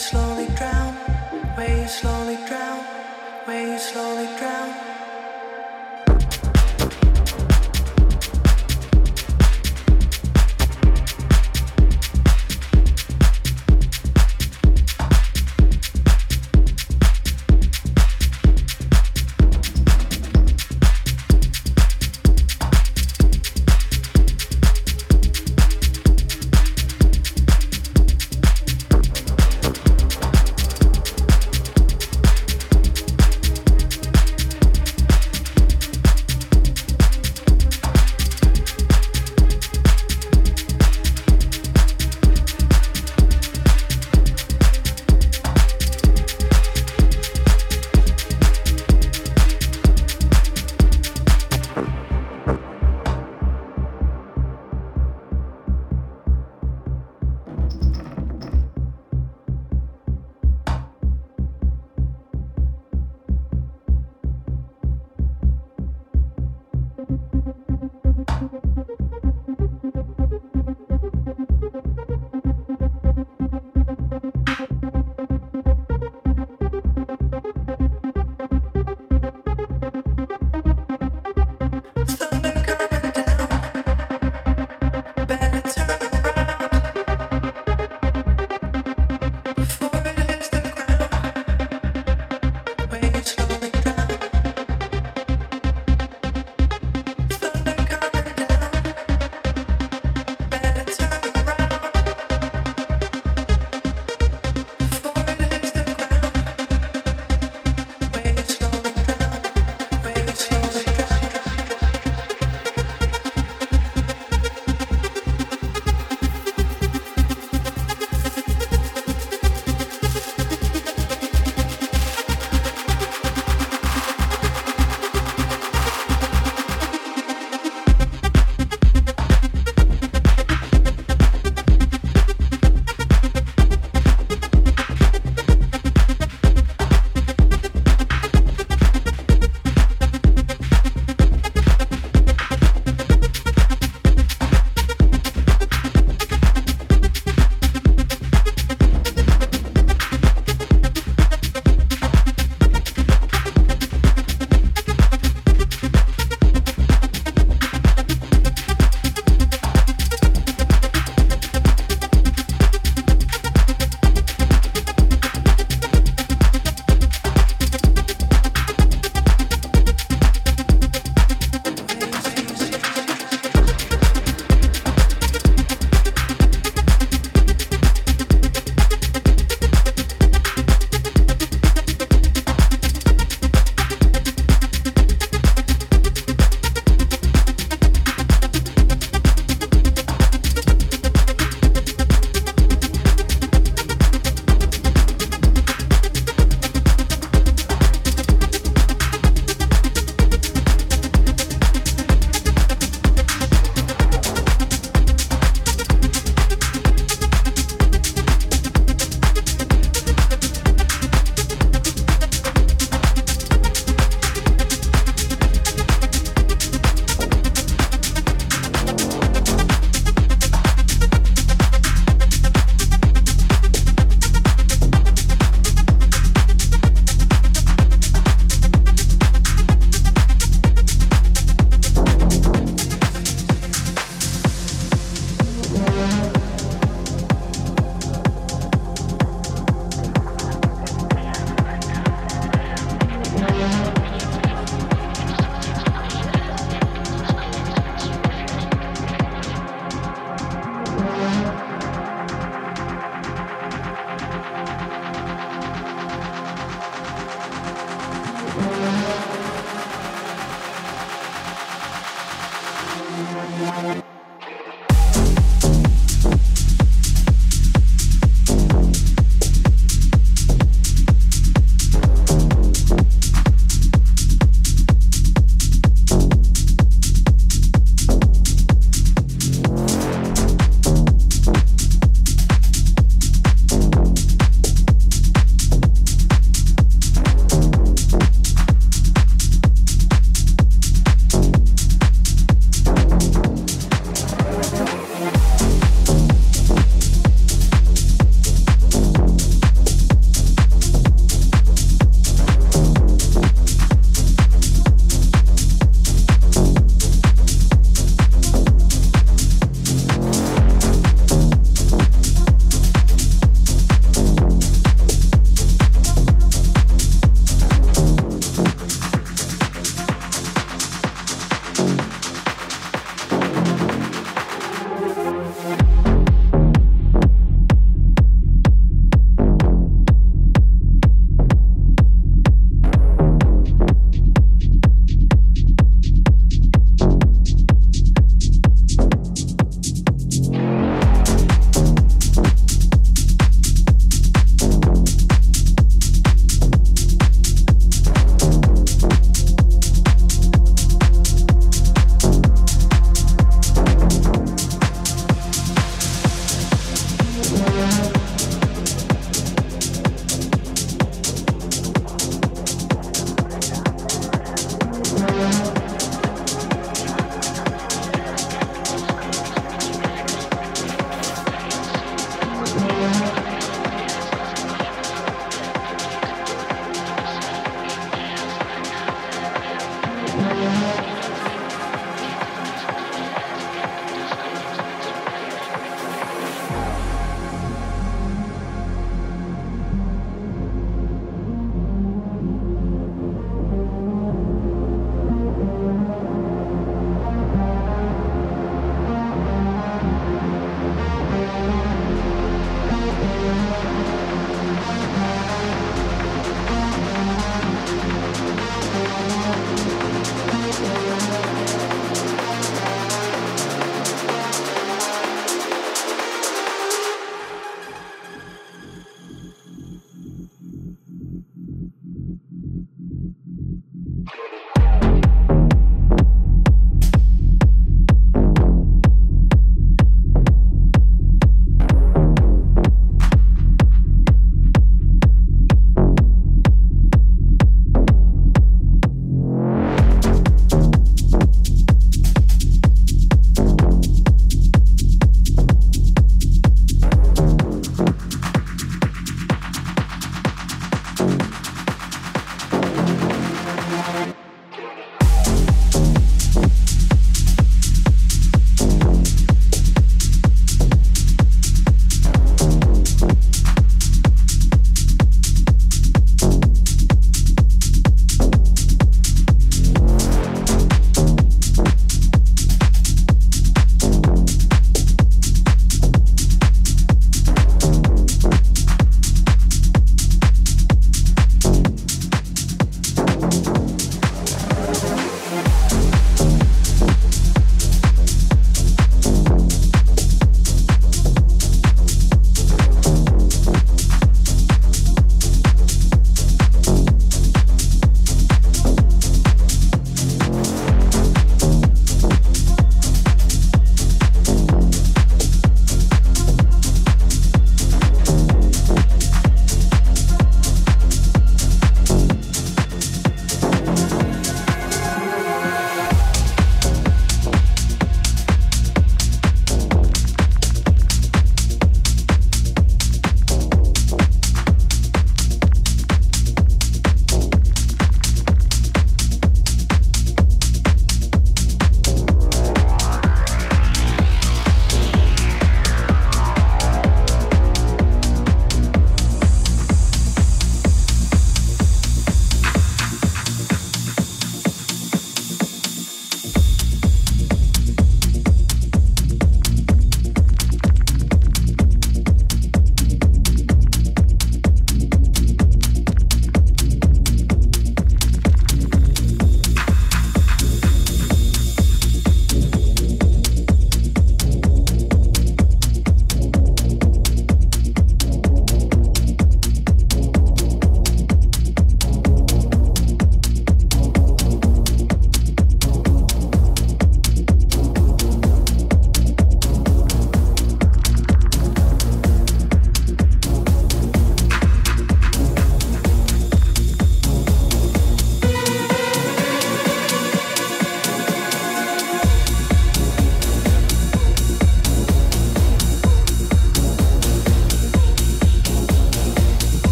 slowly drown, where you slowly drown, where you slowly